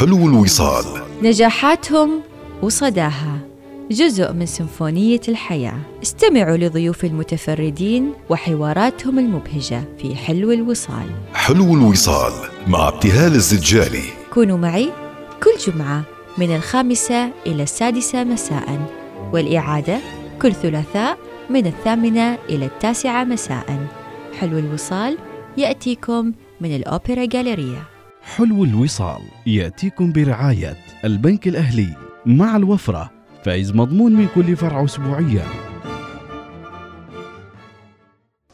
حلو الوصال. نجاحاتهم وصداها. جزء من سيمفونية الحياة. استمعوا لضيوف المتفردين وحواراتهم المبهجة في حلو الوصال. حلو الوصال مع ابتهال الزجالي. كونوا معي كل جمعة من الخامسة إلى السادسة مساء والإعادة كل ثلاثاء من الثامنة إلى التاسعة مساء. حلو الوصال يأتيكم من الأوبرا جاليريا. حلو الوصال يأتيكم برعاية البنك الأهلي مع الوفرة فايز مضمون من كل فرع أسبوعيا.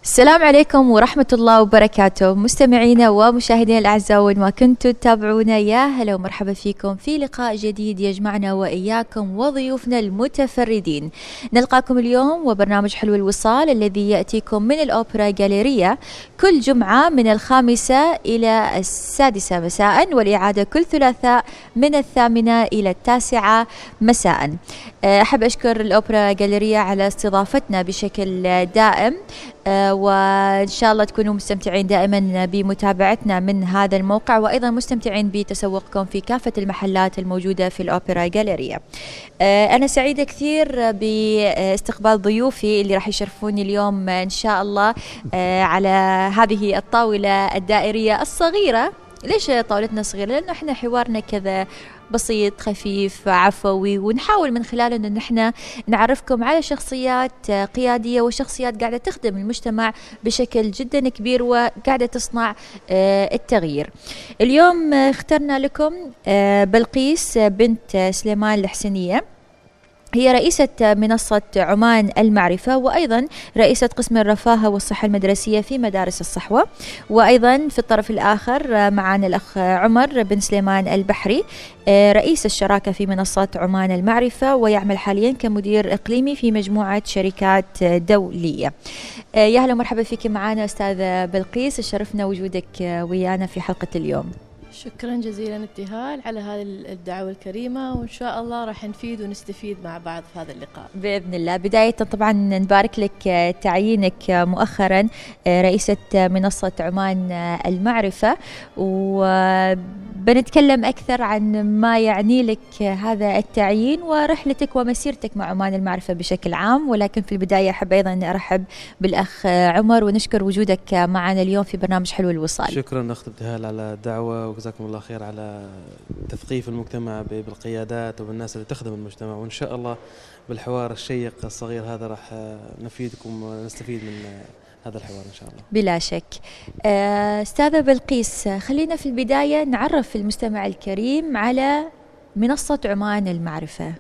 السلام عليكم ورحمة الله وبركاته. مستمعينا ومشاهدينا الأعزاء وين ما كنتوا تتابعونا يا هلا ومرحبا فيكم في لقاء جديد يجمعنا وإياكم وضيوفنا المتفردين. نلقاكم اليوم وبرنامج حلو الوصال الذي يأتيكم من الأوبرا جاليريا كل جمعة من الخامسة إلى السادسة مساء والإعادة كل ثلاثاء من الثامنة إلى التاسعة مساء. أحب أشكر الأوبرا جاليريا على استضافتنا بشكل دائم. وإن شاء الله تكونوا مستمتعين دائما بمتابعتنا من هذا الموقع وأيضا مستمتعين بتسوقكم في كافة المحلات الموجودة في الأوبرا جاليريا آه، أنا سعيدة كثير باستقبال ضيوفي اللي راح يشرفوني اليوم إن شاء الله آه، على هذه الطاولة الدائرية الصغيرة. ليش طاولتنا صغيرة؟ لأنه إحنا حوارنا كذا بسيط خفيف عفوي ونحاول من خلاله أن نحن نعرفكم على شخصيات قيادية وشخصيات قاعدة تخدم المجتمع بشكل جدا كبير وقاعدة تصنع آه، التغيير اليوم اخترنا لكم آه، بلقيس بنت سليمان الحسنية هي رئيسة منصة عمان المعرفة وأيضا رئيسة قسم الرفاهة والصحة المدرسية في مدارس الصحوة. وأيضا في الطرف الآخر معنا الأخ عمر بن سليمان البحري رئيس الشراكة في منصة عمان المعرفة ويعمل حاليا كمدير إقليمي في مجموعة شركات دولية. يا هلا ومرحبا فيك معنا أستاذة بلقيس شرفنا وجودك ويانا في حلقة اليوم. شكرا جزيلا ابتهال على هذه الدعوة الكريمة وإن شاء الله راح نفيد ونستفيد مع بعض في هذا اللقاء. بإذن الله. بداية طبعا نبارك لك تعيينك مؤخرا رئيسة منصة عمان المعرفة. وبنتكلم أكثر عن ما يعني لك هذا التعيين ورحلتك ومسيرتك مع عمان المعرفة بشكل عام. ولكن في البداية أحب أيضا أن أرحب بالأخ عمر ونشكر وجودك معنا اليوم في برنامج حلو الوصال. شكرا أخت ابتهال على الدعوة. جزاكم الله خير على تثقيف المجتمع بالقيادات وبالناس اللي تخدم المجتمع وإن شاء الله بالحوار الشيق الصغير هذا راح نفيدكم ونستفيد من هذا الحوار إن شاء الله. بلا شك. آه، أستاذة بلقيس خلينا في البداية نعرف المستمع الكريم على منصة عمان المعرفة.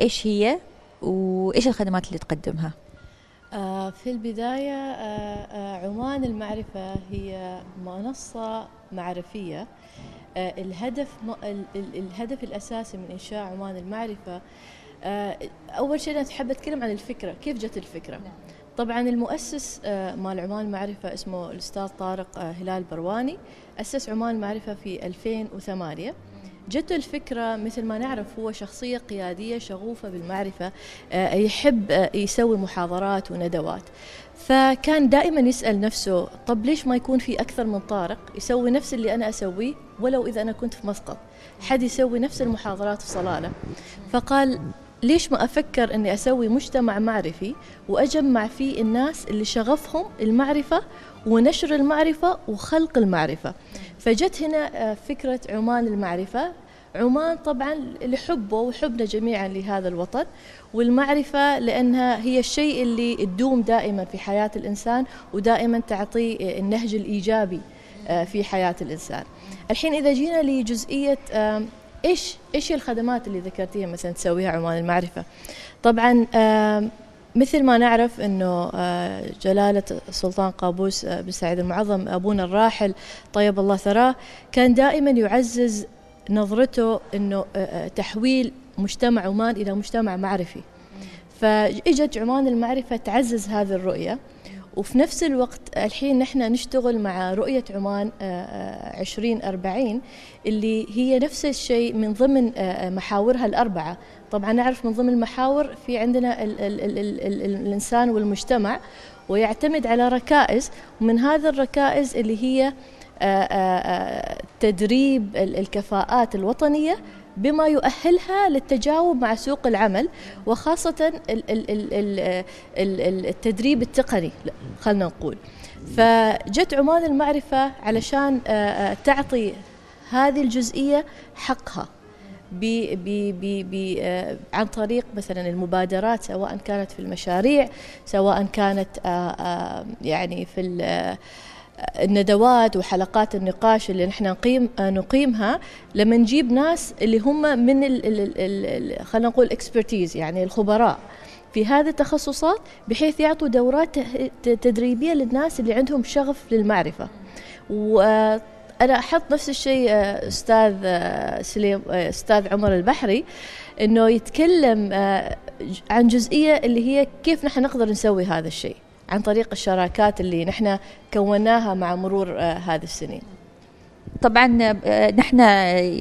إيش هي وإيش الخدمات اللي تقدمها؟ آه، في البداية آه، عمان المعرفة هي منصة معرفية آه، الهدف الهدف الأساسي من إنشاء عمان المعرفة آه، أول شيء أنا حابه أتكلم عن الفكرة كيف جت الفكرة نعم. طبعا المؤسس آه، مال عمان المعرفة اسمه الأستاذ طارق هلال برواني أسس عمان المعرفة في 2008 جته الفكرة مثل ما نعرف هو شخصية قيادية شغوفة بالمعرفة يحب يسوي محاضرات وندوات. فكان دائما يسأل نفسه طب ليش ما يكون في أكثر من طارق؟ يسوي نفس اللي أنا أسويه ولو إذا أنا كنت في مسقط. حد يسوي نفس المحاضرات في صلالة. فقال ليش ما أفكر أني أسوي مجتمع معرفي وأجمع فيه الناس اللي شغفهم المعرفة ونشر المعرفة وخلق المعرفة؟ فجت هنا آه، فكرة عمان المعرفة. عمان طبعا لحبه وحبنا جميعا لهذا الوطن والمعرفة لأنها هي الشيء اللي تدوم دائما في حياة الإنسان ودائما تعطي النهج الإيجابي آه، في حياة الإنسان. الحين إذا جينا لجزئية إيش إيش الخدمات اللي ذكرتيها مثلا تسويها عمان المعرفة؟ طبعا مثل ما نعرف إنه آه، جلالة السلطان قابوس آه، بن سعيد المعظم أبونا الراحل طيب الله ثراه كان دائما يعزز نظرته إنه تحويل مجتمع عمان إلى مجتمع معرفي. فإجت عمان المعرفة تعزز هذه الرؤية. وفي نفس الوقت الحين نحن نشتغل مع رؤية عمان 2040 آه، اللي هي نفس الشيء من ضمن آه، محاورها الأربعة. طبعا نعرف من ضمن المحاور في عندنا ال ال ال ال ال الإنسان والمجتمع ويعتمد على ركائز ومن هذه الركائز اللي هي آه، تدريب الكفاءات الوطنية بما يؤهلها للتجاوب مع سوق العمل وخاصة التدريب التقني خلنا نقول. فجت عمان المعرفة علشان تعطي هذه الجزئية حقها بي بي بي بي آه عن طريق مثلا المبادرات سواء كانت في المشاريع سواء كانت آه آه يعني في الندوات وحلقات النقاش اللي نحن نقيم نقيمها لما نجيب ناس اللي هم من خلينا نقول اكسبرتيز يعني الخبراء في هذه التخصصات بحيث يعطوا دورات تدريبية للناس اللي عندهم شغف للمعرفة. وأنا أحط نفس الشيء أستاذ سليم أستاذ عمر البحري إنه يتكلم عن جزئية اللي هي كيف نحن نقدر نسوي هذا الشيء. عن طريق الشراكات اللي نحن كوناها مع مرور هذه السنين. طبعا نحن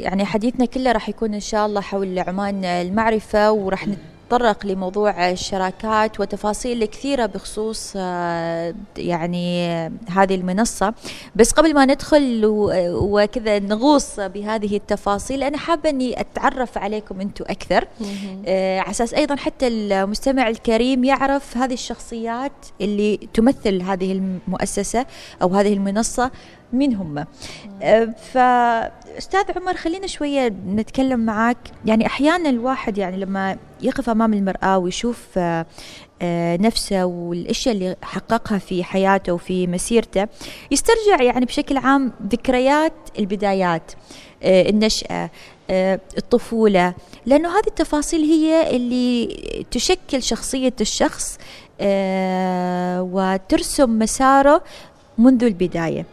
يعني حديثنا كله راح يكون إن شاء الله حول عمان المعرفة وراح نتطرق لموضوع الشراكات وتفاصيل كثيرة بخصوص يعني هذه المنصة. بس قبل ما ندخل وكذا نغوص بهذه التفاصيل أنا حابة أني أتعرف عليكم أنتم أكثر. على أساس أيضا حتى المستمع الكريم يعرف هذه الشخصيات اللي تمثل هذه المؤسسة أو هذه المنصة. مين هم فأستاذ عمر خلينا شوية نتكلم معك يعني أحيانا الواحد يعني لما يقف أمام المرآة ويشوف نفسه والأشياء اللي حققها في حياته وفي مسيرته يسترجع يعني بشكل عام ذكريات البدايات النشأة الطفولة. لأنه هذه التفاصيل هي اللي تشكل شخصية الشخص وترسم مساره منذ البداية.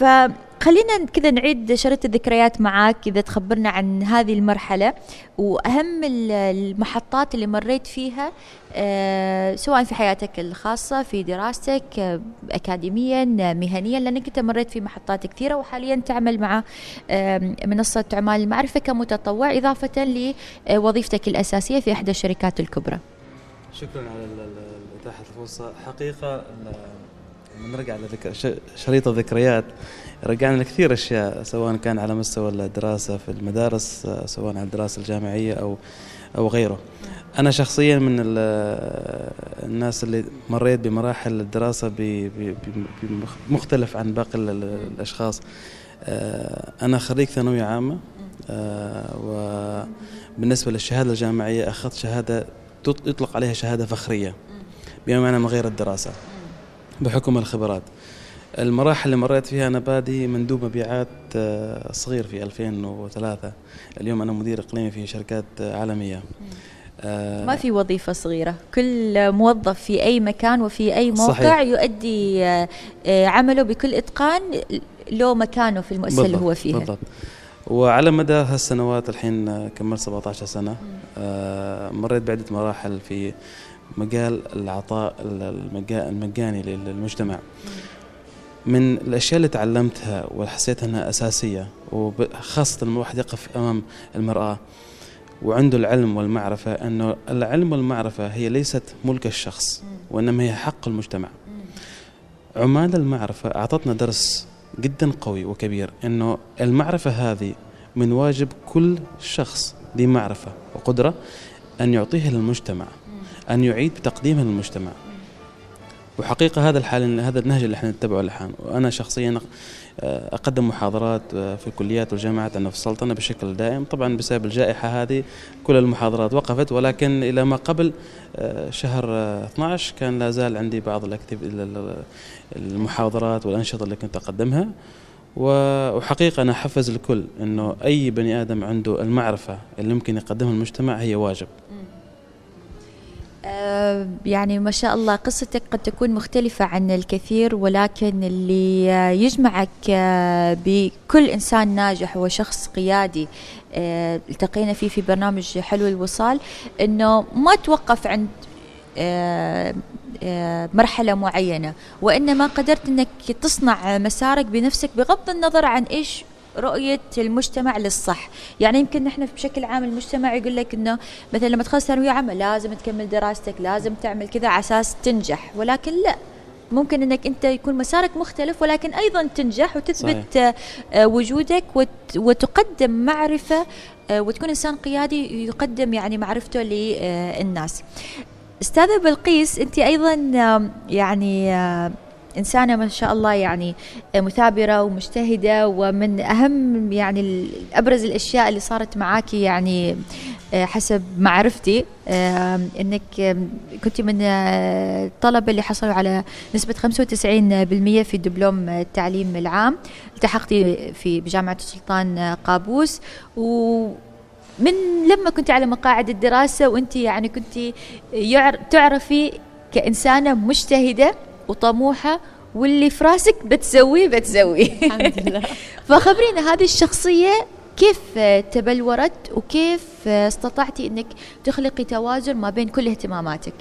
فخلينا كذا نعيد شريط الذكريات معاك إذا تخبرنا عن هذه المرحلة. وأهم المحطات اللي مريت فيها أه سواء في حياتك الخاصة في دراستك أه أكاديميا مهنيا لأنك أنت مريت في محطات كثيرة وحاليا تعمل مع أه منصة عمال المعرفة كمتطوع إضافة لوظيفتك الأساسية في إحدى الشركات الكبرى. شكرا على إتاحة الفرصة. حقيقة لما نرجع لذكر شريط الذكريات رجعنا لكثير أشياء سواء كان على مستوى الدراسة في المدارس سواء على الدراسة الجامعية أو أو غيره. أنا شخصيا من الناس اللي مريت بمراحل الدراسة بمختلف عن باقي الأشخاص. أنا خريج ثانوية عامة وبالنسبه للشهادة الجامعية أخذت شهادة يطلق عليها شهادة فخرية بما من غير الدراسة. بحكم الخبرات. المراحل اللي مريت فيها أنا بادي مندوب مبيعات صغير في 2003 اليوم أنا مدير إقليمي في شركات عالمية. ما في وظيفة صغيرة. كل موظف في أي مكان وفي أي موقع صحيح. يؤدي عمله بكل إتقان له مكانه في المؤسسة اللي هو فيها. بالضبط. وعلى مدى هالسنوات الحين كملت 17 سنة. مريت بعدة مراحل في مجال العطاء المجاني للمجتمع. من الأشياء اللي تعلمتها وحسيت إنها أساسية وخاصة لما الواحد يقف أمام المرأة وعنده العلم والمعرفة إنه العلم والمعرفة هي ليست ملك الشخص وإنما هي حق المجتمع. عمال المعرفة أعطتنا درس جدا قوي وكبير إنه المعرفة هذه من واجب كل شخص ذي معرفة وقدرة أن يعطيها للمجتمع. أن يعيد بتقديمها للمجتمع وحقيقة هذا الحال هذا النهج اللي إحنا نتبعه الآن وأنا شخصيا أقدم محاضرات في الكليات والجامعات أنا في السلطنة بشكل دائم. طبعا بسبب الجائحة هذه كل المحاضرات وقفت. ولكن إلى ما قبل شهر 12 كان لا زال عندي بعض المحاضرات والأنشطة اللي كنت أقدمها. وحقيقة أنا أحفز الكل أنه أي بني آدم عنده المعرفة اللي ممكن يقدمها المجتمع هي واجب. يعني ما شاء الله قصتك قد تكون مختلفة عن الكثير ولكن اللي يجمعك بكل إنسان ناجح وشخص قيادي التقينا فيه في برنامج حلو الوصال إنه ما توقف عند مرحلة معينة وإنما قدرت أنك تصنع مسارك بنفسك بغض النظر عن إيش رؤية المجتمع للصح. يعني يمكن نحن بشكل عام المجتمع يقول لك إنه مثلا لما تخلص ثانوية عامة لازم تكمل دراستك لازم تعمل كذا على أساس تنجح. ولكن لا. ممكن إنك أنت يكون مسارك مختلف ولكن أيضا تنجح وتثبت صحيح. آه، وجودك وتقدم معرفة آه، وتكون إنسان قيادي يقدم يعني معرفته للناس. أستاذة بلقيس أنت أيضا يعني إنسانة ما شاء الله يعني مثابرة ومجتهدة ومن أهم يعني أبرز الأشياء اللي صارت معاكي يعني آه، حسب معرفتي آه، إنك كنت من آه، الطلبة اللي حصلوا على نسبة 95% في دبلوم التعليم العام. التحقتي في بجامعة السلطان قابوس. و من لما كنت على مقاعد الدراسة وأنت يعني كنت تعرفي كإنسانة مجتهدة وطموحة واللي في راسك بتسويه بتسويه. الحمد لله. فخبرينا هذه الشخصية كيف تبلورت وكيف استطعتي إنك تخلقي توازن ما بين كل اهتماماتك؟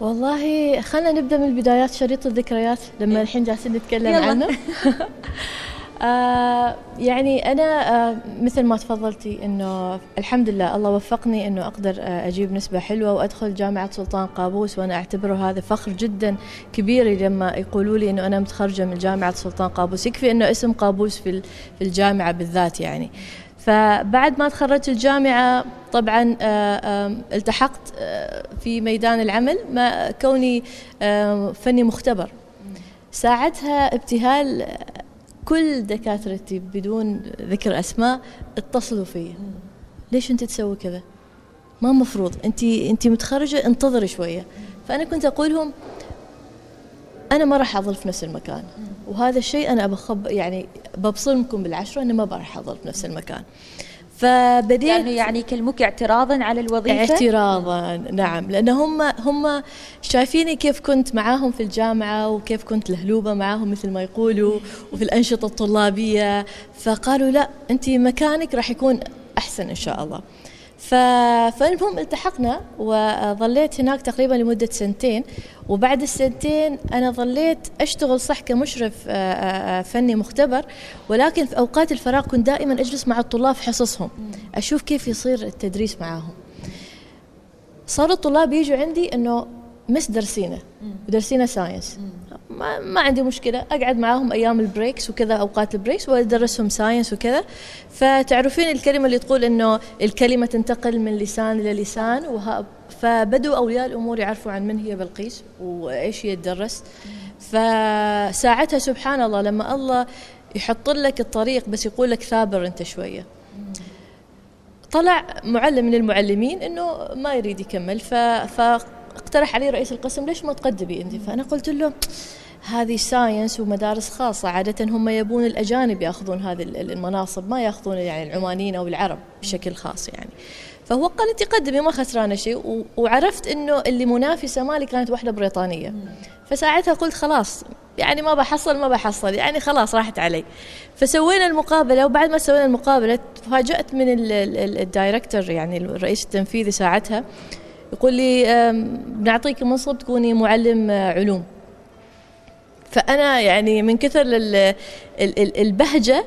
والله خلينا نبدأ من البدايات شريط الذكريات لما الحين جالسين نتكلم عنه. آه يعني أنا آه مثل ما تفضلتي أنه الحمد لله الله وفقني أنه أقدر آه أجيب نسبة حلوة وأدخل جامعة سلطان قابوس وأنا أعتبره هذا فخر جدا كبير لما يقولوا لي أنه أنا متخرجة من جامعة سلطان قابوس. يكفي أنه اسم قابوس في في الجامعة بالذات يعني. فبعد ما تخرجت الجامعة طبعا التحقت في ميدان العمل ما كوني فني مختبر. ساعتها ابتهال كل دكاترتي بدون ذكر أسماء اتصلوا في ليش أنت تسوي كذا؟ ما مفروض. أنت أنت متخرجة انتظري شوية. فأنا كنت أقول لهم أنا ما راح أظل في نفس المكان. وهذا الشيء أنا بخب يعني ببصمكم بالعشرة إني ما راح أظل في نفس المكان. فبديت يعني يعني يكلموك اعتراضا على الوظيفة؟ اعتراضا نعم. لأن هم هم شايفيني كيف كنت معاهم في الجامعة وكيف كنت لهلوبة معاهم مثل ما يقولوا وفي الأنشطة الطلابية. فقالوا لا انت مكانك راح يكون أحسن إن شاء الله. فالمهم التحقنا وظليت هناك تقريبا لمدة سنتين. وبعد السنتين أنا ظليت أشتغل صح كمشرف آه، آه، آه، فني مختبر. ولكن في أوقات الفراغ كنت دائما أجلس مع الطلاب في حصصهم أشوف كيف يصير التدريس معاهم. صار الطلاب يجوا عندي أنه miss درسينا ودرسينا science ما, ما عندي مشكلة. أقعد معاهم أيام ال breaks وكذا أوقات ال breaks وأدرسهم science وكذا. فتعرفين الكلمة اللي تقول إنه الكلمة تنتقل من لسان إلى لسان فبدوا اولياء الأمور يعرفوا عن من هي بلقيس وإيش هي تدرس. فساعتها سبحان الله لما الله يحط لك الطريق بس يقول لك ثابر أنت شوية. طلع معلم من المعلمين إنه ما يريد يكمل. ف... فاقترح علي رئيس القسم ليش ما تقدمي انت؟ فأنا قلت له هذه ساينس ومدارس خاصة عادة هم يبون الأجانب يأخذون هذه المناصب ما يأخذون يعني العمانيين أو العرب بشكل خاص يعني. فهو قال أنت قدمي ما خسرانة شيء وعرفت إنه اللي منافسة مالي كانت واحدة بريطانية. فساعتها قلت خلاص يعني ما بحصل ما بحصل يعني خلاص راحت علي. فسوينا المقابلة وبعد ما سوينا المقابلة تفاجأت من الدايركتور يعني الرئيس التنفيذي ساعتها يقول لي بنعطيك منصب تكوني معلم علوم. فأنا يعني من كثر البهجة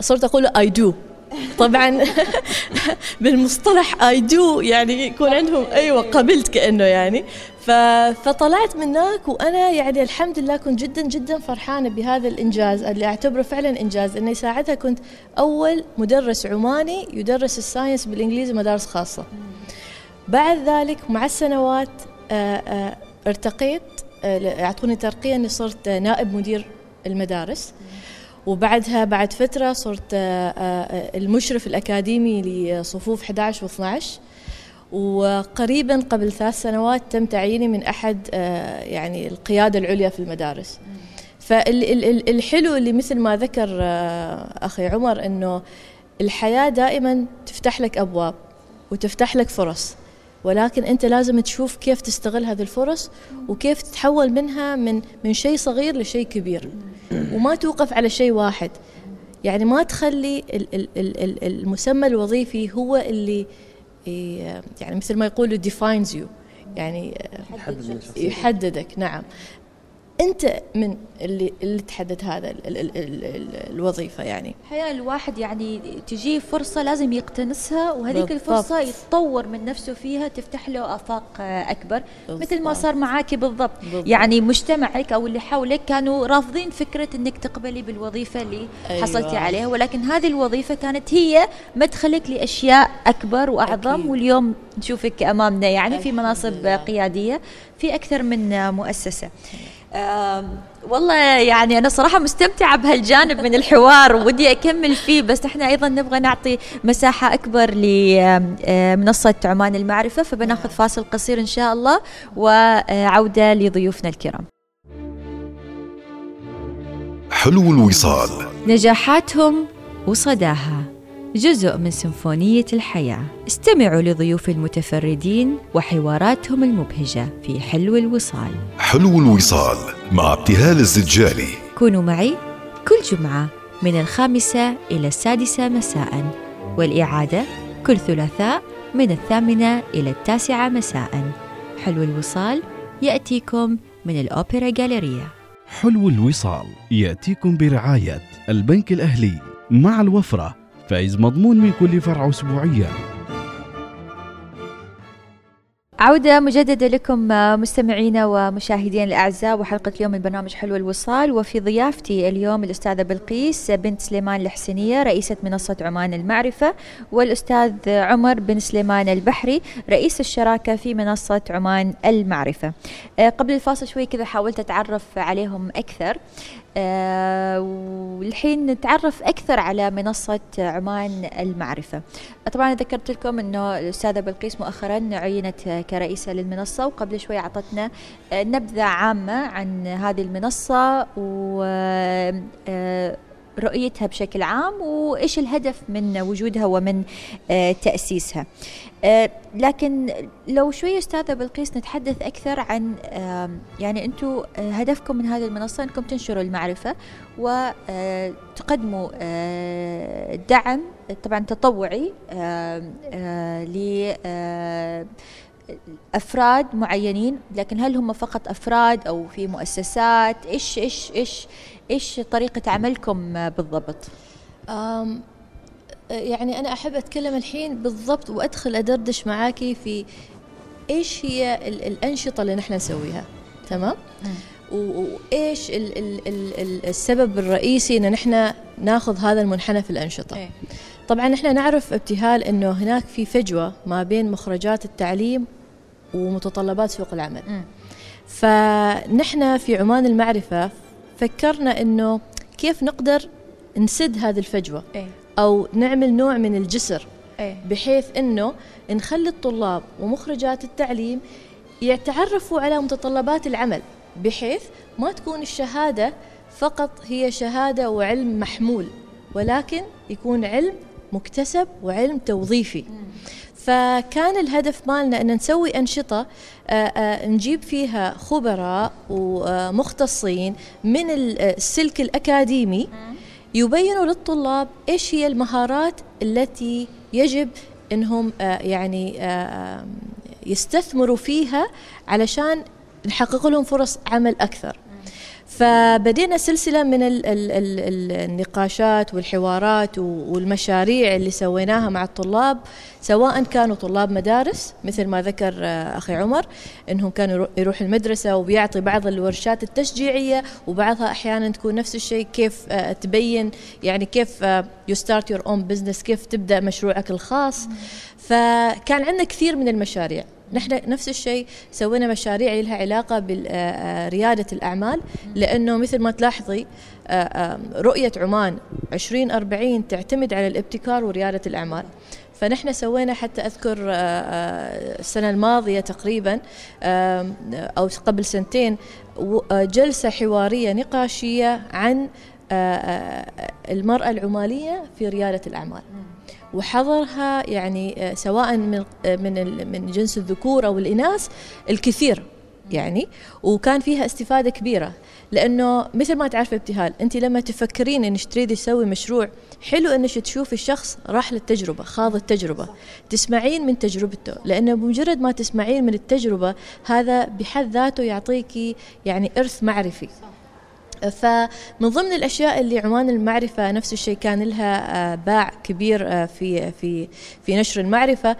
صرت أقول I do طبعا بالمصطلح I do يعني يكون عندهم أيوه قبلت كأنه يعني. فطلعت من هناك وأنا يعني الحمد لله كنت جدا جدا فرحانة بهذا الإنجاز اللي أعتبره فعلا إنجاز. إني ساعتها كنت أول مدرس عماني يدرس ال science بالإنجليزي مدارس خاصة. بعد ذلك مع السنوات آه، آه، ارتقيت أعطوني ترقية إني صرت نائب مدير المدارس. وبعدها بعد فترة صرت آه، آه، المشرف الأكاديمي لصفوف 11 و12 وقريبا قبل ثلاث سنوات تم تعييني من أحد آه، يعني القيادة العليا في المدارس. فالحلو اللي مثل ما ذكر أخي عمر إنه الحياة دائما تفتح لك أبواب وتفتح لك فرص. ولكن أنت لازم تشوف كيف تستغل هذه الفرص وكيف تتحول منها من من شيء صغير لشيء كبير. وما توقف على شيء واحد. يعني ما تخلي المسمى الوظيفي هو اللي يعني مثل ما يقولوا defines you. يعني يحددك. نعم. أنت من اللي اللي تحدد هذا ال ال ال ال الوظيفة يعني أحيانا الواحد يعني تجيه فرصة لازم يقتنصها وهذيك بالضبط. الفرصة يتطور من نفسه فيها تفتح له آفاق آه، أكبر مثل ما بالضبط. صار معاكي بالضبط بالضبط. يعني مجتمعك أو اللي حولك كانوا رافضين فكرة إنك تقبلي بالوظيفة اللي أيوة. حصلتي عليها ولكن هذه الوظيفة كانت هي مدخلك لأشياء أكبر وأعظم أكيد. واليوم نشوفك أمامنا يعني في مناصب لله. قيادية في أكثر من مؤسسة والله يعني أنا صراحة مستمتعة بهالجانب من الحوار ودي أكمل فيه بس إحنا أيضا نبغى نعطي مساحة أكبر لمنصه عمان المعرفة فبناخذ فاصل قصير إن شاء الله وعودة لضيوفنا الكرام. حلو الوصال. نجاحاتهم وصداها. جزء من سيمفونية الحياة. استمعوا لضيوف المتفردين وحواراتهم المبهجة في حلو الوصال. حلو الوصال مع ابتهال الزجالي. كونوا معي كل جمعة من الخامسة إلى السادسة مساء والإعادة كل ثلاثاء من الثامنة إلى التاسعة مساء. حلو الوصال يأتيكم من الأوبرا جاليريا حلو الوصال يأتيكم برعاية البنك الأهلي مع الوفرة. فايز مضمون من كل فرع اسبوعيا. عودة مجددة لكم آه، مستمعينا ومشاهدينا الأعزاء وحلقة اليوم من برنامج حلو الوصال. وفي ضيافتي اليوم الأستاذة بلقيس بنت سليمان الحسينية رئيسة منصة عمان المعرفة والأستاذ عمر بن سليمان البحري رئيس الشراكة في منصة عمان المعرفة. آه، قبل الفاصل شوي كذا حاولت أتعرف عليهم أكثر. آه، والحين نتعرف أكثر على منصة عمان المعرفة. طبعا ذكرت لكم أنه الأستاذة بلقيس مؤخرا عينت كرئيسة للمنصة وقبل شوي أعطتنا نبذة عامة عن هذه المنصة و آه، رؤيتها بشكل عام وإيش الهدف من وجودها ومن آه، تأسيسها. آه، لكن لو شوي أستاذة بلقيس نتحدث أكثر عن يعني أنتم آه، هدفكم من هذه المنصة أنكم تنشروا المعرفة وتقدموا دعم طبعا تطوعي ل أفراد معينين لكن هل هم فقط أفراد أو في مؤسسات؟ إيش إيش إيش إيش طريقة عملكم بالضبط؟ يعني أنا أحب أتكلم الحين بالضبط وأدخل أدردش معاكي في إيش هي ال- الأنشطة اللي نحن نسويها. تمام؟ و- وإيش ال ال ال ال السبب الرئيسي إن نحن ناخذ هذا المنحنى في الأنشطة. إيه. طبعا نحن نعرف ابتهال إنه هناك في فجوة ما بين مخرجات التعليم ومتطلبات سوق العمل. مم. فنحن في عمان المعرفة فكرنا إنه كيف نقدر نسد هذه الفجوة إيه. أو نعمل نوع من الجسر إيه. بحيث إنه نخلي الطلاب ومخرجات التعليم يتعرفوا على متطلبات العمل بحيث ما تكون الشهادة فقط هي شهادة وعلم محمول ولكن يكون علم مكتسب وعلم توظيفي. فكان الهدف مالنا أن نسوي أنشطة آه، آه، نجيب فيها خبراء ومختصين من ال- السلك الأكاديمي يبينوا للطلاب إيش هي المهارات التي يجب إنهم آه، يعني آه، يستثمروا فيها علشان نحقق لهم فرص عمل أكثر. فبدينا سلسلة من ال ال ال ال النقاشات والحوارات والمشاريع اللي سويناها مع الطلاب سواء كانوا طلاب مدارس مثل ما ذكر آه، أخي عمر أنهم كانوا يرو- يروح المدرسة وبيعطي بعض الورشات التشجيعية وبعضها أحيانا تكون نفس الشيء كيف آه، تبين يعني كيف you start your own business كيف تبدأ مشروعك الخاص. فكان عندنا كثير من المشاريع. نحن نفس الشيء سوينا مشاريع لها علاقة بريادة الأعمال لأنه مثل ما تلاحظي آه، آه، رؤية عمان 2040 تعتمد على الابتكار وريادة الأعمال. فنحن سوينا حتى أذكر آه، آه، السنة الماضية تقريبا أو قبل سنتين آه، جلسة حوارية نقاشية عن آه، آه، المرأة العمالية في ريادة الأعمال. وحضرها يعني آه، سواء من آه، من من جنس الذكور أو الإناث الكثير يعني وكان فيها استفادة كبيرة. لأنه مثل ما تعرف ابتهال انت لما تفكرين إنك تريدي تسوي مشروع حلو إنك تشوفي الشخص راح للتجربة خاض التجربة. تسمعين من تجربته لأنه بمجرد ما تسمعين من التجربة هذا بحد ذاته يعطيكي يعني إرث معرفي. فمن ضمن الأشياء اللي عمان المعرفة نفس الشيء كان لها آه، باع كبير آه، في في في نشر المعرفة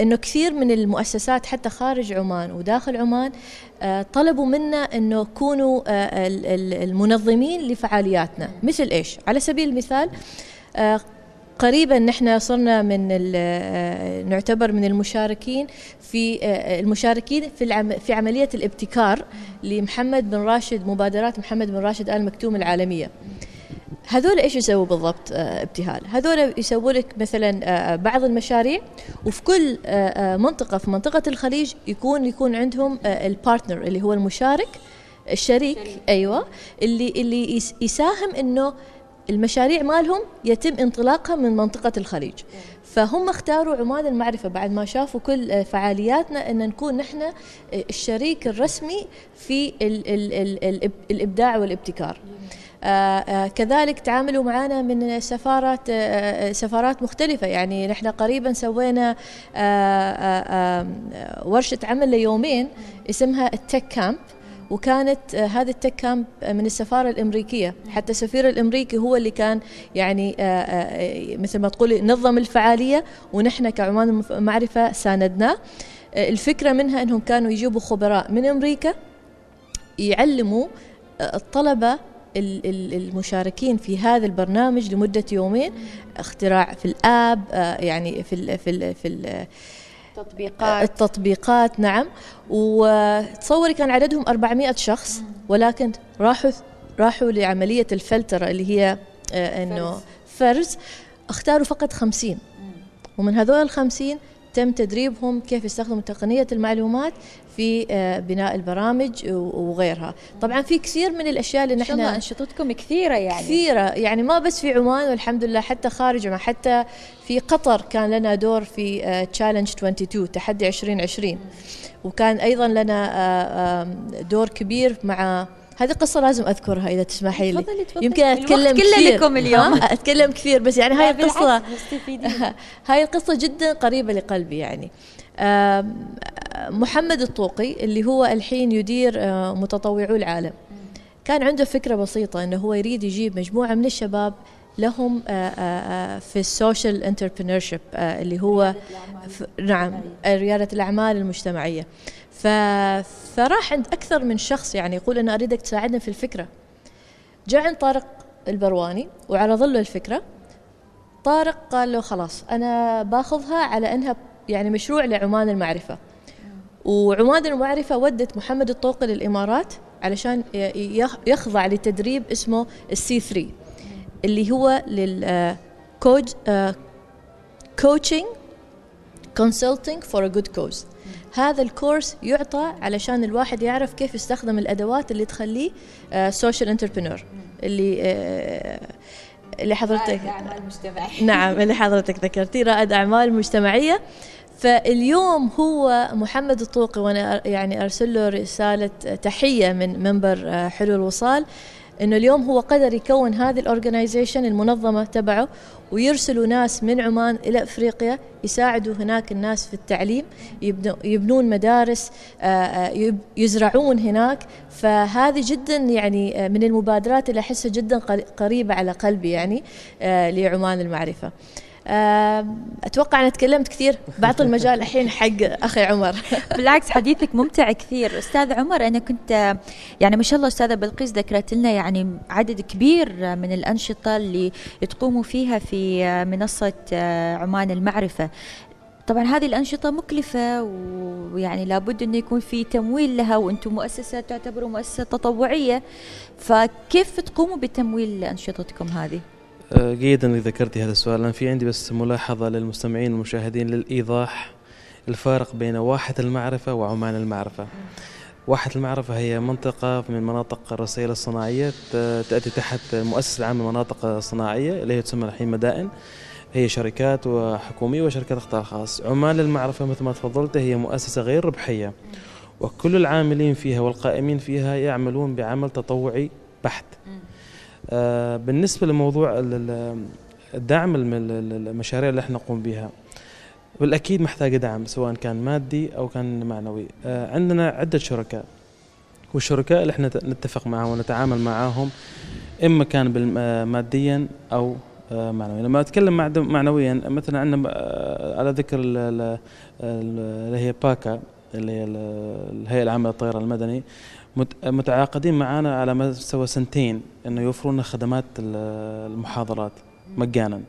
إنه كثير من المؤسسات حتى خارج عمان وداخل عمان آه، طلبوا منا إنه كونوا المنظمين لفعالياتنا. مثل إيش؟ على سبيل المثال قريبا نحن صرنا من نعتبر من المشاركين في المشاركين في في عملية الابتكار لمحمد بن راشد مبادرات محمد بن راشد آل مكتوم العالمية. هذول إيش يسووا بالضبط ابتهال؟ هذول يسووا لك مثلا بعض المشاريع وفي كل منطقة في منطقة الخليج يكون يكون عندهم البارتنر اللي هو المشارك الشريك أيوه اللي اللي يساهم إنه المشاريع مالهم يتم انطلاقها من منطقة الخليج. فهم اختاروا عمان المعرفة بعد ما شافوا كل فعالياتنا أن نكون نحن الشريك الرسمي في ال ال ال ال الإبداع والابتكار. آه آه كذلك تعاملوا معنا من سفارات آه سفارات مختلفة. يعني نحن قريبا سوينا ورشة عمل ليومين اسمها التك كامب. وكانت آه، هذه التك كامب آه، من السفارة الأمريكية. حتى السفير الأمريكي هو اللي كان يعني آه، مثل ما تقولي نظم الفعالية ونحن كعمان المعرفه ساندناه. الفكرة منها إنهم كانوا يجيبوا خبراء من أمريكا يعلموا الطلبة المشاركين في هذا البرنامج لمدة يومين. اختراع في الآب يعني في ال في ال في ال التطبيقات. التطبيقات نعم. وتصوري كان عددهم 400 شخص ولكن راحوا راحوا لعملية الفلترة اللي هي آه، إنه فرز. اختاروا فقط 50 ومن هذول الخمسين تم تدريبهم كيف يستخدموا تقنية المعلومات في آه، بناء البرامج وغيرها. طبعا في كثير من الأشياء اللي نحن أنشطتكم كثيرة يعني. كثيرة. يعني ما بس في عمان والحمد لله حتى خارج عمان حتى في قطر كان لنا دور في تشالنج آه، 22 تحدي 2020 وكان أيضا لنا آه، دور كبير مع هذه قصة لازم أذكرها إذا تسمحي لي. يمكن أتكلم كثير. لكم اليوم. أتكلم كثير بس يعني هاي القصة هاي القصة جدا قريبة لقلبي يعني. محمد الطوقي اللي هو الحين يدير آه، متطوعو العالم. كان عنده فكرة بسيطة أنه هو يريد يجيب مجموعة من الشباب لهم آه، آه، في ال social entrepreneurship اللي هو نعم ريادة الأعمال فراح عند أكثر من شخص يعني يقول أنا أريدك تساعدنا في الفكرة. جاء عند طارق البرواني وعرض له الفكرة طارق قال له خلاص أنا باخذها على أنها يعني مشروع لعمان المعرفة. وعمان المعرفة ودت محمد الطوقي للإمارات علشان يخضع لتدريب اسمه ال C 3 اللي هو لل coach coaching consulting for a good cause هذا الكورس يعطى علشان الواحد يعرف كيف يستخدم الأدوات اللي تخليه social uh, entrepreneur اللي uh, اللي حضرتك رائد أعمال مجتمعيه نعم اللي حضرتك ذكرتي رائد أعمال مجتمعية. فاليوم هو محمد الطوقي وأنا يعني أرسل له رسالة تحية من منبر uh, حلو الوصال إنه اليوم هو قدر يكون هذه الاورجنايزيشن المنظمة تبعه ويرسلوا ناس من عمان إلى أفريقيا يساعدوا هناك الناس في التعليم يبنون مدارس آه، آه، يزرعون هناك فهذه جدا يعني آه، من المبادرات اللي أحسها جدا قريبة على قلبي يعني لعمان المعرفة. أتوقع أنا تكلمت كثير. بعطي المجال الحين حق أخي عمر. بالعكس حديثك ممتع كثير. أستاذ عمر أنا كنت يعني ما شاء الله أستاذة بلقيس ذكرت لنا يعني عدد كبير من الأنشطة اللي تقوموا فيها في منصة عمان المعرفة. طبعا هذه الأنشطة مكلفة ويعني لابد أنه يكون في تمويل لها وأنتم مؤسسة تعتبروا مؤسسة تطوعية. فكيف تقوموا بتمويل أنشطتكم هذه؟ آه، جيدا انك ذكرتي هذا السؤال. أنا في عندي بس ملاحظة للمستمعين والمشاهدين للإيضاح الفارق بين واحة المعرفة وعمان المعرفة. واحة المعرفة هي منطقة من مناطق الرسائل الصناعية تأتي تحت مؤسسة عامة المناطق الصناعية اللي هي تسمى الحين مدائن. هي شركات وحكومية وشركات قطاع خاص. عمان للمعرفة مثل ما تفضلت هي مؤسسة غير ربحية. وكل العاملين فيها والقائمين فيها يعملون بعمل تطوعي بحت. آه، بالنسبة لموضوع الدعم المشاريع اللي إحنا نقوم بها بالأكيد محتاجة دعم سواء كان مادي أو كان معنوي. آه، عندنا عدة شركاء والشركاء اللي إحنا نتفق معهم ونتعامل معاهم إما كان آه، ماديا أو معنويا. لما أتكلم معنويا مثلا عندنا على ذكر اللي هي باكا اللي هي الهيئة العامة للطيران المدني. متعاقدين معنا على مستوى سنتين إنه يوفروا لنا خدمات المحاضرات مجانا.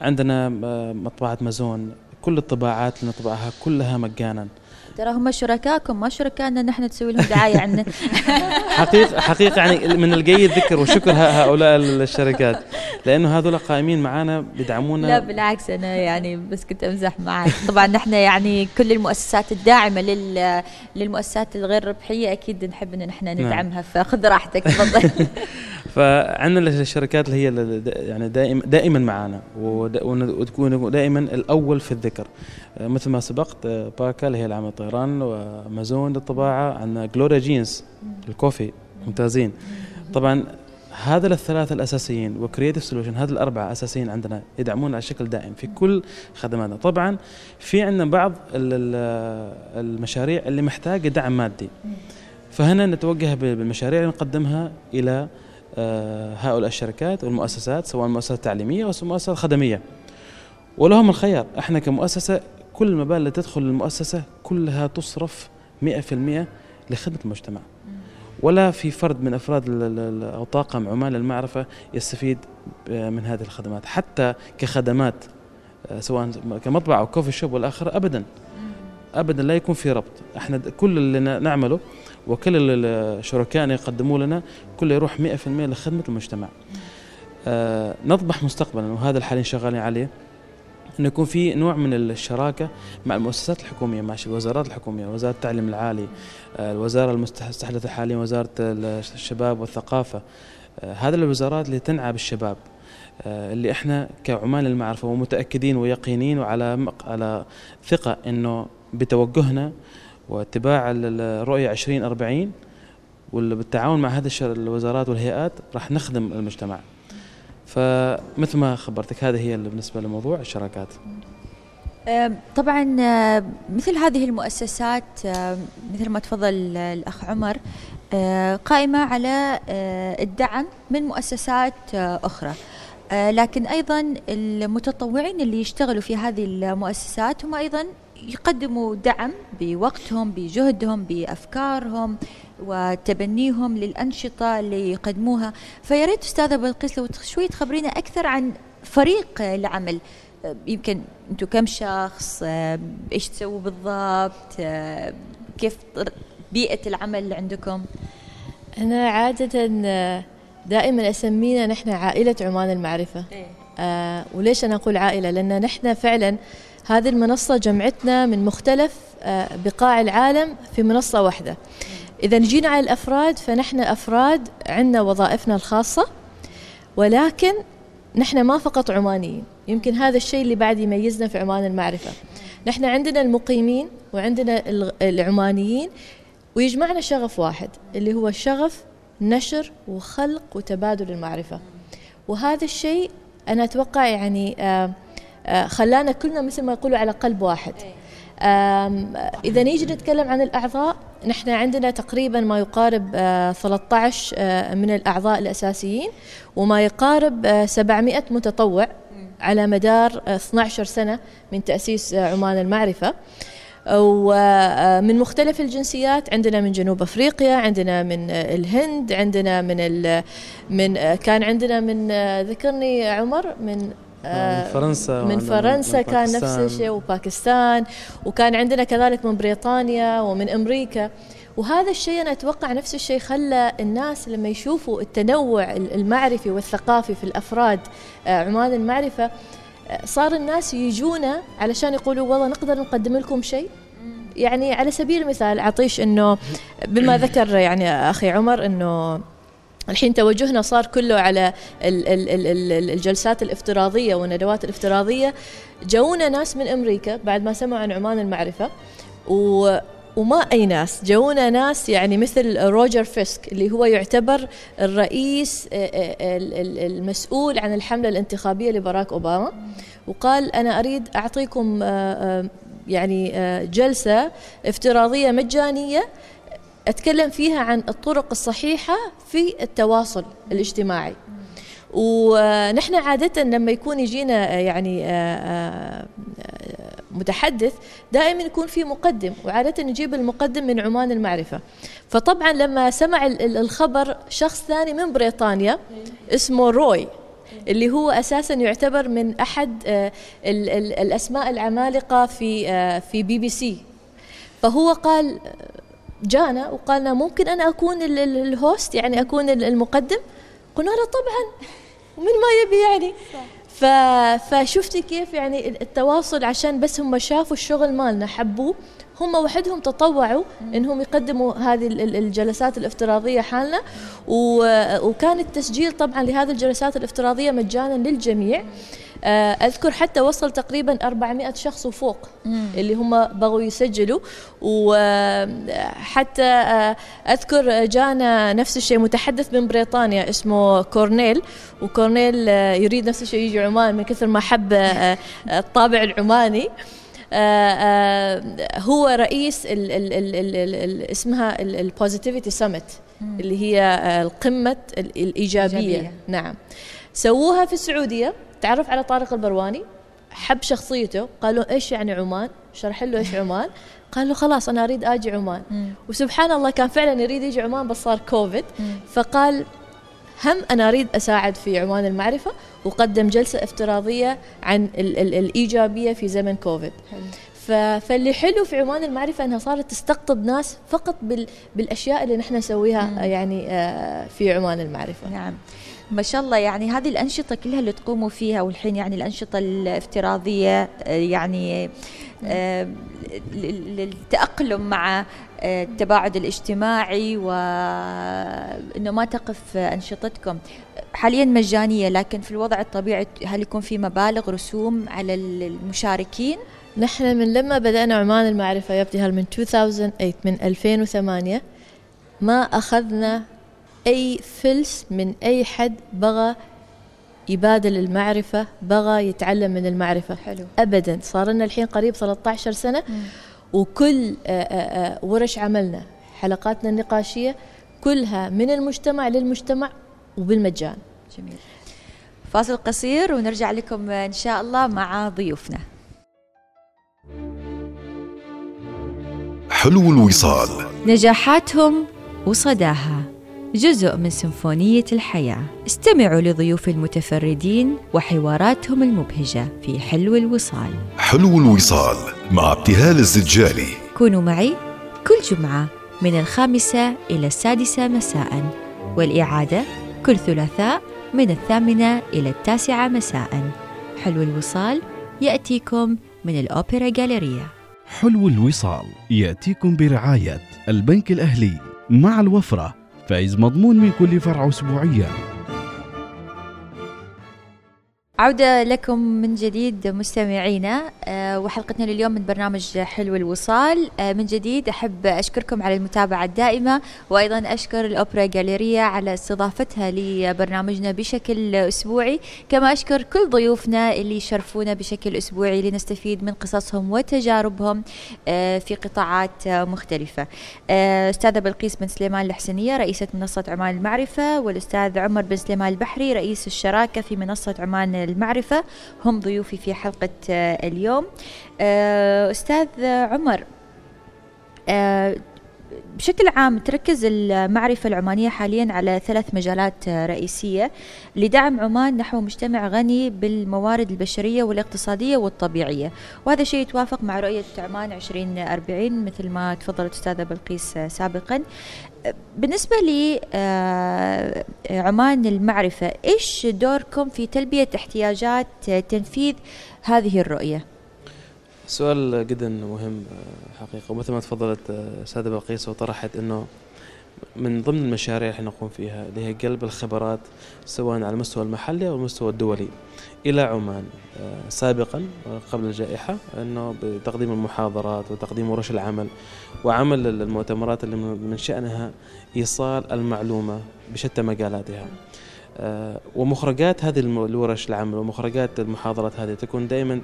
عندنا آه، مطبعة مازون كل الطباعات اللي نطبعها كلها مجانا. ترى هم شركائكم ما شركائنا نحن نسوي لهم دعاية عنا. حقيقه حقيقة يعني من الجيد ذكر وشكر هؤلاء الشركات. لأنه هذول قائمين معنا بيدعمونا. لا بالعكس أنا يعني بس كنت أمزح معك. طبعا نحن يعني كل المؤسسات الداعمة لل للمؤسسات الغير ربحية أكيد نحب إن نحن نعم. ندعمها فخذ راحتك تفضل. فعندنا الشركات اللي هي يعني دائما دائما معنا وتكون دائما الأول في الذكر. آه، مثل ما سبقت آه، PACA اللي هي العامة الطيران وأمازون للطباعة عندنا Gloria Jean's ال coffee ممتازين. طبعا هذا الثلاثة الأساسيين و Creative Solution هذه الأربعة أساسيين عندنا يدعمونا على شكل دائم في كل خدماتنا. طبعا في عندنا بعض المشاريع اللي محتاجة دعم مادي. فهنا نتوجه بالمشاريع اللي نقدمها إلى هؤلاء الشركات والمؤسسات سواء المؤسسات التعليمية أو المؤسسات الخدمية. ولهم الخيار إحنا كمؤسسة كل المبالغ اللي تدخل المؤسسة كلها تصرف 100% لخدمة المجتمع. ولا في فرد من أفراد أو طاقم عمال المعرفة يستفيد آه، من هذه الخدمات حتى كخدمات آه، سواء كمطبعه أو كوفي شوب والآخر ابدا. ابدا لا يكون في ربط. إحنا كل اللي نعمله وكل الشركاء يقدموا لنا كله يروح 100% لخدمة المجتمع. آه نطمح مستقبلا وهذا الحالي شغالين عليه إنه يكون في نوع من الشراكة مع المؤسسات الحكومية مع الوزارات الحكومية وزارة التعليم العالي آه الوزارة المستحدثة حاليا وزارة الشباب والثقافة. آه هذه الوزارات اللي تنعى بالشباب اللي إحنا كعمال المعرفة ومتأكدين ويقينين وعلى على ثقة إنه بتوجهنا واتباع الرؤية 2040 وبالتعاون مع هذه الوزارات والهيئات راح نخدم المجتمع. فمثل ما خبرتك هذه هي بالنسبة لموضوع الشراكات. طبعا مثل هذه المؤسسات مثل ما تفضل الأخ عمر قائمة على الدعم من مؤسسات أخرى. لكن أيضا المتطوعين اللي يشتغلوا في هذه المؤسسات هم أيضا يقدموا دعم بوقتهم بجهدهم بأفكارهم وتبنيهم للأنشطة اللي يقدموها. فيا ريت أستاذة بلقيس لو شوي تخبرينا أكثر عن فريق العمل. يمكن أنتم كم شخص؟ إيش تسووا بالضبط؟ كيف بيئة العمل اللي عندكم؟ أنا عادة دائما أسمينا نحن عائلة عمان المعرفة. إيه؟ آه وليش أنا أقول عائلة؟ لأن نحن فعلا هذه المنصة جمعتنا من مختلف آه، بقاع العالم في منصة واحدة. إذا جينا على الأفراد فنحن أفراد عندنا وظائفنا الخاصة ولكن نحن ما فقط عمانيين. يمكن هذا الشيء اللي بعد يميزنا في عمان المعرفة. نحن عندنا المقيمين وعندنا العمانيين ويجمعنا شغف واحد اللي هو شغف نشر وخلق وتبادل المعرفة. وهذا الشيء أنا أتوقع يعني آه خلانا كلنا مثل ما يقولوا على قلب واحد. إذا نيجي نتكلم عن الأعضاء نحن عندنا تقريبا ما يقارب 13 آه، آه، من الأعضاء الأساسيين وما يقارب 700 متطوع على مدار 12 سنة من تأسيس عمان المعرفة. ومن مختلف الجنسيات عندنا من جنوب أفريقيا عندنا من الهند عندنا من من كان عندنا من ذكرني عمر من آه، فرنسا من فرنسا من كان نفس الشيء وباكستان وكان عندنا كذلك من بريطانيا ومن أمريكا. وهذا الشيء أنا أتوقع نفس الشيء خلى الناس لما يشوفوا التنوع المعرفي والثقافي في الأفراد آه، عمان المعرفة آه، صار الناس يجونا علشان يقولوا والله نقدر نقدم لكم شيء. يعني على سبيل المثال اعطيش إنه بما ذكر يعني أخي عمر إنه الحين توجهنا صار كله على الجلسات الافتراضية والندوات الافتراضية. جونا ناس من أمريكا بعد ما سمعوا عن عمان المعرفة. و وما أي ناس جونا ناس يعني مثل روجر فيسك اللي هو يعتبر الرئيس آه، آه، ال- ال- المسؤول عن الحملة الانتخابية لبراك أوباما. وقال أنا أريد أعطيكم آه، يعني آه، جلسة افتراضية أتكلم فيها عن الطرق الصحيحة في التواصل الاجتماعي. ونحن عادة لما يكون يجينا يعني آه، آه، متحدث دائما يكون في مقدم وعادة نجيب المقدم من عمان المعرفة. فطبعا لما سمع ال- ال- الخبر شخص ثاني من بريطانيا اسمه روي اللي هو أساسا يعتبر من أحد آه، ال- ال- الأسماء العمالقة في في بي بي سي. فهو قال جانا وقالنا ممكن أنا أكون ال- ال- ال host يعني أكون ال- المقدم. قلنا له طبعا. ومن ما يبي يعني. ف... فشفتي كيف يعني التواصل عشان بس هم شافوا الشغل مالنا حبوه. هم وحدهم تطوعوا إنهم يقدموا هذه ال- ال- الجلسات الافتراضية حالنا. وكان التسجيل طبعا لهذه الجلسات الافتراضية مجانا للجميع. أذكر حتى وصل تقريبا 400 شخص وفوق اللي هم بغوا يسجلوا. وحتى أذكر جانا نفس الشيء متحدث من بريطانيا اسمه كورنيل. وكورنيل آه، يريد نفس الشيء يجي عمان من كثر ما حب آه، آه، الطابع العماني. آه، آه، هو رئيس ال ال ال ال ال ال اسمها ال positivity summit اللي هي آه، القمة ال- الإيجابية. إيجابية. نعم. سووها في السعودية. تعرف على طارق البرواني؟ حب شخصيته. قالوا إيش يعني عمان؟ شرح له إيش عمان. قال له خلاص أنا أريد آجي عمان. وسبحان الله كان فعلا يريد يجي عمان بس صار كوفيد. فقال هم أنا أريد أساعد في عمان المعرفة وقدم جلسة افتراضية عن ال ال الإيجابية في زمن كوفيد. فاللي حلو في عمان المعرفة إنها صارت تستقطب ناس فقط بال بالأشياء اللي نحن نسويها يعني آه، في عمان المعرفة. نعم. ما شاء الله يعني هذه الأنشطة كلها اللي تقوموا فيها والحين يعني الأنشطة الافتراضية آه، يعني آه، للتأقلم مع آه، التباعد الاجتماعي وأنه ما تقف أنشطتكم حاليا مجانية لكن في الوضع الطبيعي هل يكون في مبالغ رسوم على المشاركين؟ نحن من لما بدأنا عمان المعرفة يبدي هل من 2008 من 2008 ما أخذنا أي فلس من أي حد بغى يبادل المعرفة بغى يتعلم من المعرفة. حلو. أبدا. صار لنا الحين قريب 13 سنة وكل آه، آه، آه، ورش عملنا حلقاتنا النقاشية كلها من المجتمع للمجتمع وبالمجان. جميل. فاصل قصير ونرجع لكم إن شاء الله مع ضيوفنا. حلو الوصال. نجاحاتهم وصداها. جزء من سيمفونية الحياة. استمعوا لضيوف المتفردين وحواراتهم المبهجة في حلو الوصال. حلو الوصال مع ابتهال الزجالي. كونوا معي كل جمعة من الخامسة إلى السادسة مساء والإعادة كل ثلاثاء من الثامنة إلى التاسعة مساء. حلو الوصال يأتيكم من الأوبرا جاليريا حلو الوصال يأتيكم برعاية البنك الأهلي مع الوفرة. فايز مضمون من كل فرع اسبوعيا. عودة لكم من جديد مستمعينا. آه، وحلقتنا لليوم من برنامج حلو الوصال. آه، من جديد أحب أشكركم على المتابعة الدائمة وأيضا أشكر الأوبرا جاليريا على استضافتها لبرنامجنا بشكل أسبوعي. كما أشكر كل ضيوفنا اللي يشرفونا بشكل أسبوعي لنستفيد من قصصهم وتجاربهم آه، في قطاعات مختلفة. أستاذة بلقيس بن سليمان الحسنية رئيسة منصة عمان المعرفة والأستاذ عمر بن سليمان البحري رئيس الشراكة في منصة عمان المعرفة هم ضيوفي في حلقة آه، اليوم. آه، أستاذ عمر آه، بشكل عام تركز المعرفة العمانية حاليا على ثلاث مجالات آه، رئيسية لدعم عمان نحو مجتمع غني بالموارد البشرية والاقتصادية والطبيعية وهذا شيء يتوافق مع رؤية عمان 2040 مثل ما تفضلت أستاذة بلقيس آه، سابقا آه، بالنسبة لعمان المعرفة إيش دوركم في تلبية احتياجات آه، تنفيذ هذه الرؤية؟ سؤال جدا مهم آه، حقيقة ومثل ما تفضلت آه، سادة بلقيس وطرحت إنه من ضمن المشاريع اللي نقوم فيها اللي هي قلب الخبرات سواء على المستوى المحلي أو المستوى الدولي إلى عمان آه، سابقا قبل الجائحة إنه بتقديم المحاضرات وتقديم ورش العمل وعمل المؤتمرات اللي من شأنها إيصال المعلومة بشتى مجالاتها. ومخرجات هذه الورش العمل ومخرجات المحاضرات هذه تكون دائما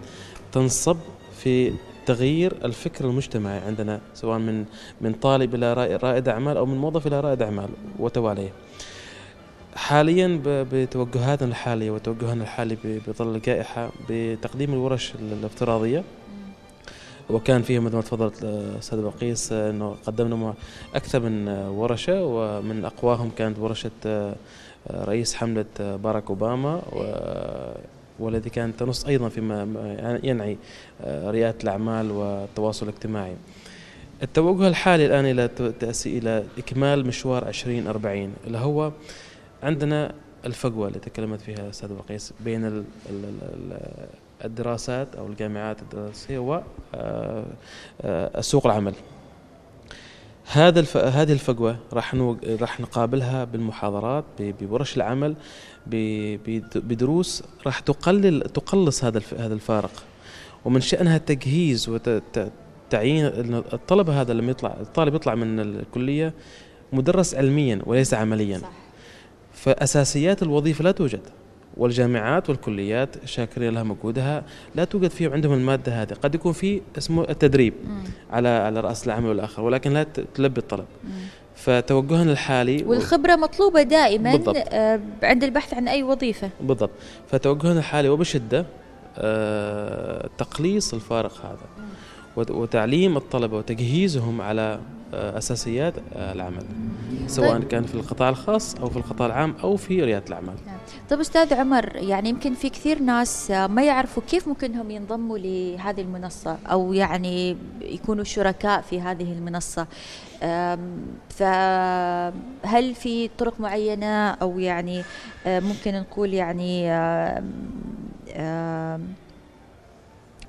تنصب في تغيير الفكر المجتمعي عندنا سواء من من طالب إلى رائد أعمال أو من موظف إلى رائد أعمال وتواليه. حاليا بتوجهاتنا الحالية وتوجهنا الحالي بظل الجائحه بتقديم الورش الافتراضية وكان فيها مثل ما تفضلت أستاذ بقيس إنه قدمنا أكثر من ورشة ومن أقواهم كانت ورشة رئيس حملة باراك أوباما والذي كانت تنص أيضا فيما ينعي ريادة الأعمال والتواصل الاجتماعي. التوجه الحالي الآن إلى إلى إكمال مشوار 2040 اللي هو عندنا الفجوة اللي تكلمت فيها أستاذ بقيس بين الدراسات أو الجامعات الدراسية وسوق آه، آه، العمل هذا الف... هذه الفجوه راح نو... راح نقابلها بالمحاضرات بورش العمل ب... بدروس راح تقلل تقلص هذا الف... هذا الفارق. ومن شأنها تجهيز وتعيين وت... الطلبة هذا لما يطلع الطالب يطلع من الكلية مدرس علميا وليس عمليا. صح. فأساسيات الوظيفة لا توجد. والجامعات والكليات شاكرين لها مجهودها لا توجد فيهم عندهم المادة هذه قد يكون في اسمه التدريب مم. على على رأس العمل والآخر ولكن لا تلبي الطلب. فتوجهنا الحالي والخبرة مطلوبة دائما بالضبط. آه عند البحث عن أي وظيفة بالضبط فتوجهنا الحالي وبشدة آه تقليص الفارق هذا مم. وتعليم الطلبة وتجهيزهم على آه، أساسيات آه، العمل سواء طيب. كان في القطاع الخاص أو في القطاع العام أو في ريادة الأعمال نعم. طيب أستاذ عمر يعني يمكن في كثير ناس آه، ما يعرفوا كيف ممكن هم ينضموا لهذه المنصة أو يعني يكونوا شركاء في هذه المنصة فهل في طرق معينة أو يعني ممكن نقول يعني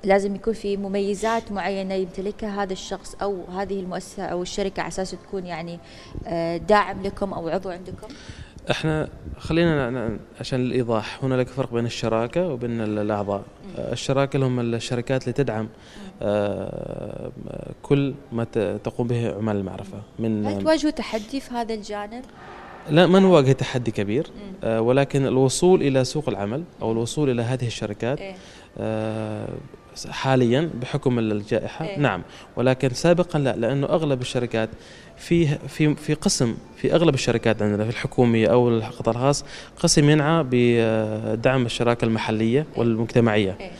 لازم يكون في مميزات معينة يمتلكها هذا الشخص أو هذه المؤسسة أو الشركة على أساس تكون يعني آه، داعم لكم أو عضو عندكم؟ إحنا خلينا عشان الإيضاح هنالك فرق بين الشراكة وبين الأعضاء. الشراكة هم الشركات اللي تدعم آه، كل ما تقوم به عمال المعرفة من هل تواجهوا تحدي في هذا الجانب؟ لا ما نواجه تحدي كبير. آه ولكن الوصول إلى سوق العمل أو الوصول إلى هذه الشركات إيه؟ آه حاليا بحكم الجائحة إيه؟ نعم ولكن سابقا لا لأنه أغلب الشركات في في في قسم في أغلب الشركات عندنا في الحكومية أو القطاع الخاص قسم ينعى بدعم الشراكة المحلية إيه؟ والمجتمعية إيه؟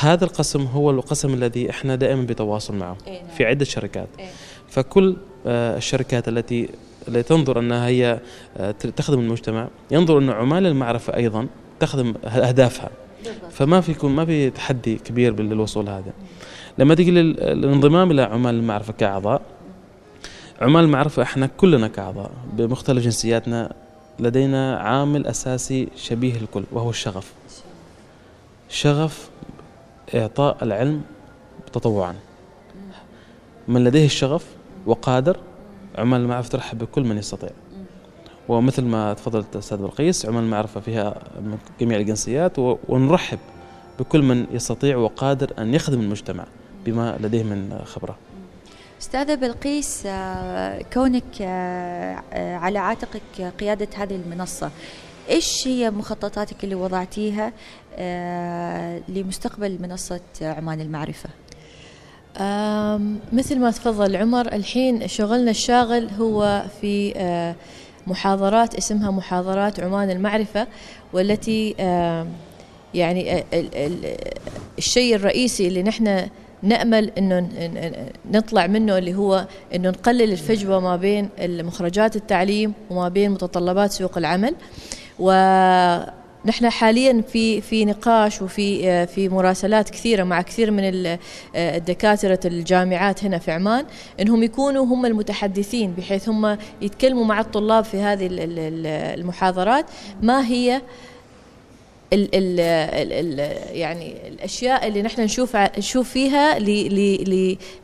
هذا القسم هو القسم الذي إحنا دائما بتواصل معه إيه نعم. في عدة شركات إيه؟ فكل آه الشركات التي تنظر أنها هي آه تخدم المجتمع ينظر أن عمال المعرفة أيضا تخدم أهدافها فما في ما في تحدي كبير بالوصول هذا لما تيجي للانضمام إلى عمال المعرفة كأعضاء عمال المعرفة إحنا كلنا كأعضاء بمختلف جنسياتنا لدينا عامل أساسي شبيه الكل وهو الشغف. شغف إعطاء العلم تطوعا من لديه الشغف وقادر عمال المعرفة ترحب بكل من يستطيع. ومثل ما تفضلت أستاذ بلقيس عمل المعرفه فيها من جميع الجنسيات ونرحب بكل من يستطيع وقادر أن يخدم المجتمع بما لديه من خبرة. أستاذة بلقيس آه، كونك آه، آه، على عاتقك قيادة هذه المنصة إيش هي مخططاتك اللي وضعتيها لمستقبل منصة عمان المعرفة؟ مثل ما تفضل عمر الحين شغلنا الشاغل هو في محاضرات اسمها محاضرات عمان المعرفة والتي يعني الشيء الرئيسي اللي نحن نأمل أنه نطلع منه اللي هو أنه نقلل الفجوة ما بين مخرجات التعليم وما بين متطلبات سوق العمل. و نحن حاليا في في نقاش وفي آه، في مراسلات كثيرة مع كثير من آه، الدكاترة الجامعات هنا في عمان إنهم يكونوا هم المتحدثين بحيث هم يتكلموا مع الطلاب في هذه المحاضرات ما هي ال ال ال يعني الأشياء اللي نحن نشوف نشوف فيها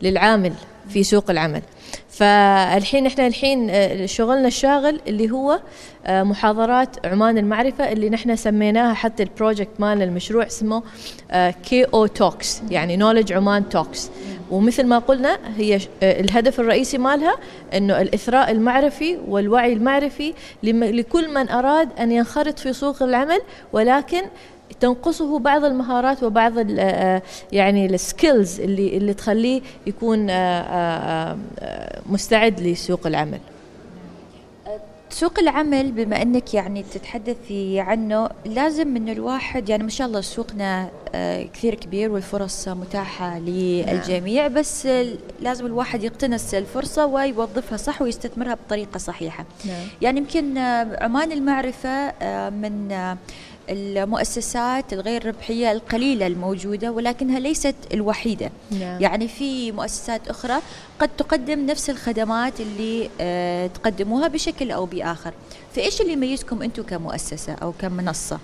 للعامل في سوق العمل. فالحين إحنا الحين آه، شغلنا الشاغل اللي هو آه، محاضرات عمان المعرفة اللي نحن سميناها حتى البروجكت مالنا المشروع اسمه KO Talks يعني Knowledge Oman Talks ومثل ما قلنا هي آه، الهدف الرئيسي مالها إنه الإثراء المعرفي والوعي المعرفي لكل من أراد أن ينخرط في سوق العمل ولكن تنقصه بعض المهارات وبعض آه، يعني ال skills اللي اللي تخليه يكون مستعد لسوق العمل سوق العمل بما انك يعني تتحدثي عنه لازم ان الواحد يعني ما شاء الله سوقنا آه، كثير كبير والفرص متاحة للجميع نعم. بس لازم الواحد يقتنص الفرصة ويوظفها صح ويستثمرها بطريقة صحيحة نعم. يعني يمكن آه، عمان المعرفة آه، من المؤسسات الغير ربحية القليلة الموجودة ولكنها ليست الوحيدة نعم. يعني في مؤسسات أخرى قد تقدم نفس الخدمات اللي آه تقدموها بشكل أو بآخر فإيش اللي يميزكم أنتم كمؤسسة أو كمنصة؟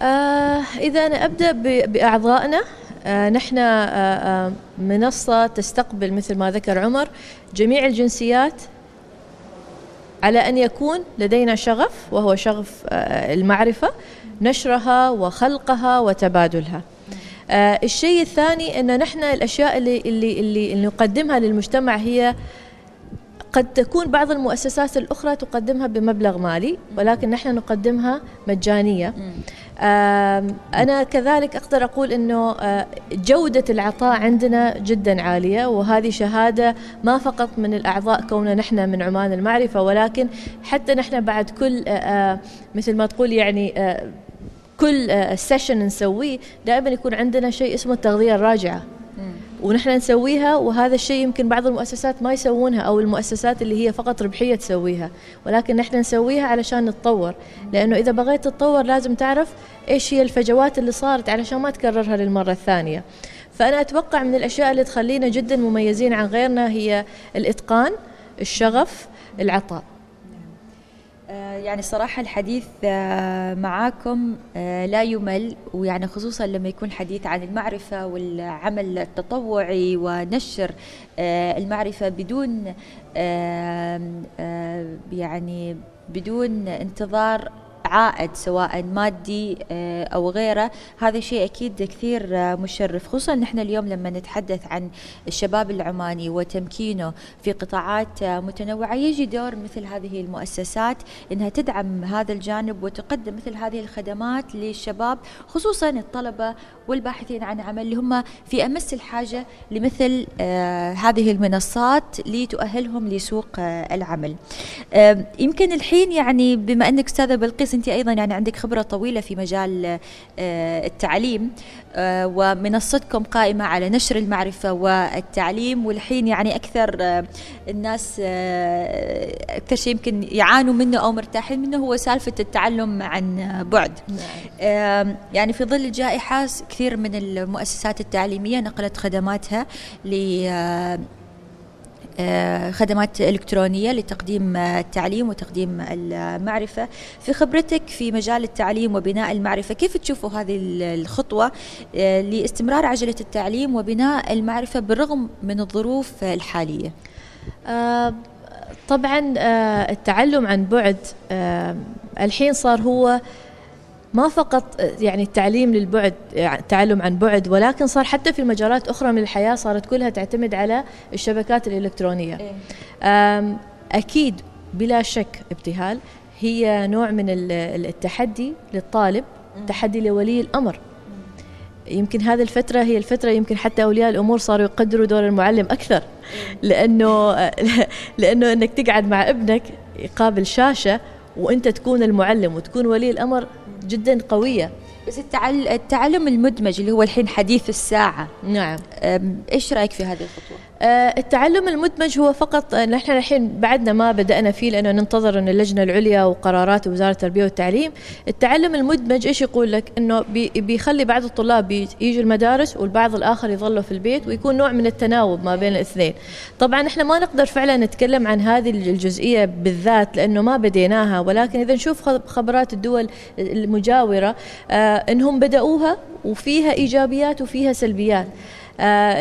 آه إذا أنا أبدأ بأعضائنا آه نحن آه آه منصة تستقبل مثل ما ذكر عمر جميع الجنسيات على أن يكون لدينا شغف وهو شغف آه المعرفة نشرها وخلقها وتبادلها. آه الشيء الثاني أن نحن الأشياء اللي, اللي, اللي, اللي نقدمها للمجتمع هي قد تكون بعض المؤسسات الأخرى تقدمها بمبلغ مالي ولكن نحن نقدمها مجانية. أنا كذلك أقدر أقول أنه آه، جودة العطاء عندنا جدا عالية وهذه شهادة ما فقط من الأعضاء كوننا نحن من عمان المعرفة ولكن حتى نحن بعد كل آه، آه، مثل ما تقول يعني كل سيشن نسويه دائما يكون عندنا شيء اسمه التغذية الراجعة. ونحن نسويها وهذا الشيء يمكن بعض المؤسسات ما يسوونها أو المؤسسات اللي هي فقط ربحية تسويها. ولكن نحن نسويها علشان نتطور. لأنه إذا بغيت تتطور لازم تعرف إيش هي الفجوات اللي صارت علشان ما تكررها للمرة الثانية. فأنا أتوقع من الأشياء اللي تخلينا جدا مميزين عن غيرنا هي الإتقان الشغف العطاء. آه، يعني صراحة الحديث آه، معاكم آه، لا يمل ويعني خصوصا لما يكون حديث عن المعرفة والعمل التطوعي ونشر المعرفة بدون يعني بدون انتظار عائد سواء مادي آه، أو غيره. هذا شيء أكيد كثير آه، مشرف خصوصا نحن اليوم لما نتحدث عن الشباب العماني وتمكينه في قطاعات آه، متنوعة يجي دور مثل هذه المؤسسات أنها تدعم هذا الجانب وتقدم مثل هذه الخدمات للشباب خصوصا الطلبة والباحثين عن عمل اللي هم في أمس الحاجة لمثل هذه المنصات لتؤهلهم لسوق العمل. يمكن الحين يعني بما أنك أستاذة بلقيس أنت أيضا يعني عندك خبرة طويلة في مجال آه، التعليم آه، ومنصتكم قائمة على نشر المعرفة والتعليم والحين يعني أكثر آه، الناس أكثر شيء يمكن يعانوا منه أو مرتاحين منه هو سالفة التعلم عن بعد نعم. يعني في ظل الجائحه كثير من المؤسسات التعليمية نقلت خدماتها ل خدمات إلكترونية لتقديم التعليم وتقديم المعرفة. في خبرتك في مجال التعليم وبناء المعرفة كيف تشوفوا هذه الخطوة آه، لاستمرار عجلة التعليم وبناء المعرفة بالرغم من الظروف الحالية؟ آه، طبعا التعلم عن بعد الحين صار هو ما فقط يعني التعليم للبعد التعلم عن بعد ولكن صار حتى في مجالات أخرى من الحياة صارت كلها تعتمد على الشبكات الإلكترونية. إيه. أكيد بلا شك ابتهال هي نوع من التحدي للطالب تحدي لولي الأمر. يمكن هذه الفترة هي الفترة يمكن حتى أولياء الأمور صاروا يقدروا دور المعلم أكثر. إيه. لأنه لأنه أنك تقعد مع ابنك يقابل شاشة وأنت تكون المعلم وتكون ولي الأمر جدا قوية. بس التعلم المدمج اللي هو الحين حديث الساعة. نعم. إيش رأيك في هذه الخطوة؟ آه، التعلم المدمج هو فقط نحن الحين بعدنا ما بدأنا فيه لأنه ننتظر أن اللجنة العليا وقرارات وزارة التربية والتعليم. التعلم المدمج إيش يقول لك؟ أنه بيخلي بعض الطلاب يجوا المدارس والبعض الآخر يظلوا في البيت ويكون نوع من التناوب ما بين الاثنين. طبعا إحنا ما نقدر فعلا نتكلم عن هذه الجزئية بالذات لأنه ما بديناها ولكن إذا نشوف خبرات الدول المجاورة آه، أنهم بدأوها وفيها إيجابيات وفيها سلبيات. آه،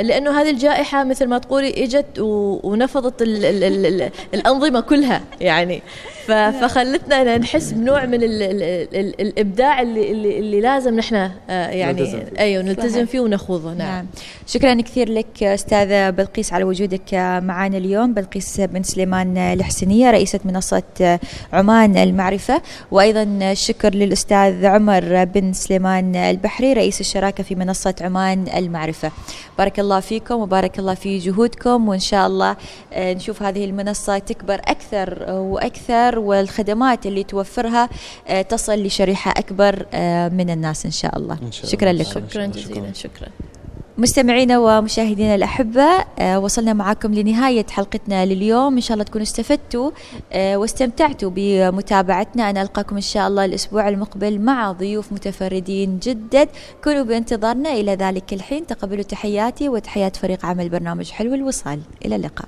لأنه هذه الجائحة مثل ما تقولي إجت ونفضت ال ال ال ال الأنظمة كلها يعني. فخلتنا نحس بنوع من ال ال ال الإبداع اللي اللي, اللي لازم نحن آه، يعني نلتزم أيوه نلتزم فيه ونخوضه. نعم. نعم. شكرا كثير لك أستاذة بلقيس على وجودك معنا اليوم. بلقيس بن سليمان الحسنيه رئيسة منصة عمان المعرفة. وأيضا شكر للأستاذ عمر بن سليمان البحري رئيس الشراكة في منصة عمان المعرفة. بارك الله فيكم وبارك الله في جهودكم وإن شاء الله آه، نشوف هذه المنصة تكبر أكثر وأكثر. والخدمات اللي توفرها آه، تصل لشريحة أكبر آه، من الناس إن شاء الله. إن شاء شكرا لكم. شكرا جزيلا. شكرا. مستمعينا ومشاهدينا الأحبة آه، وصلنا معكم لنهاية حلقتنا لليوم. إن شاء الله تكونوا استفدتوا واستمتعتوا بمتابعتنا. أنا ألقاكم إن شاء الله الأسبوع المقبل مع ضيوف متفردين جدا. كونوا بانتظارنا. إلى ذلك الحين تقبلوا تحياتي وتحيات فريق عمل برنامج حلو الوصال. إلى اللقاء.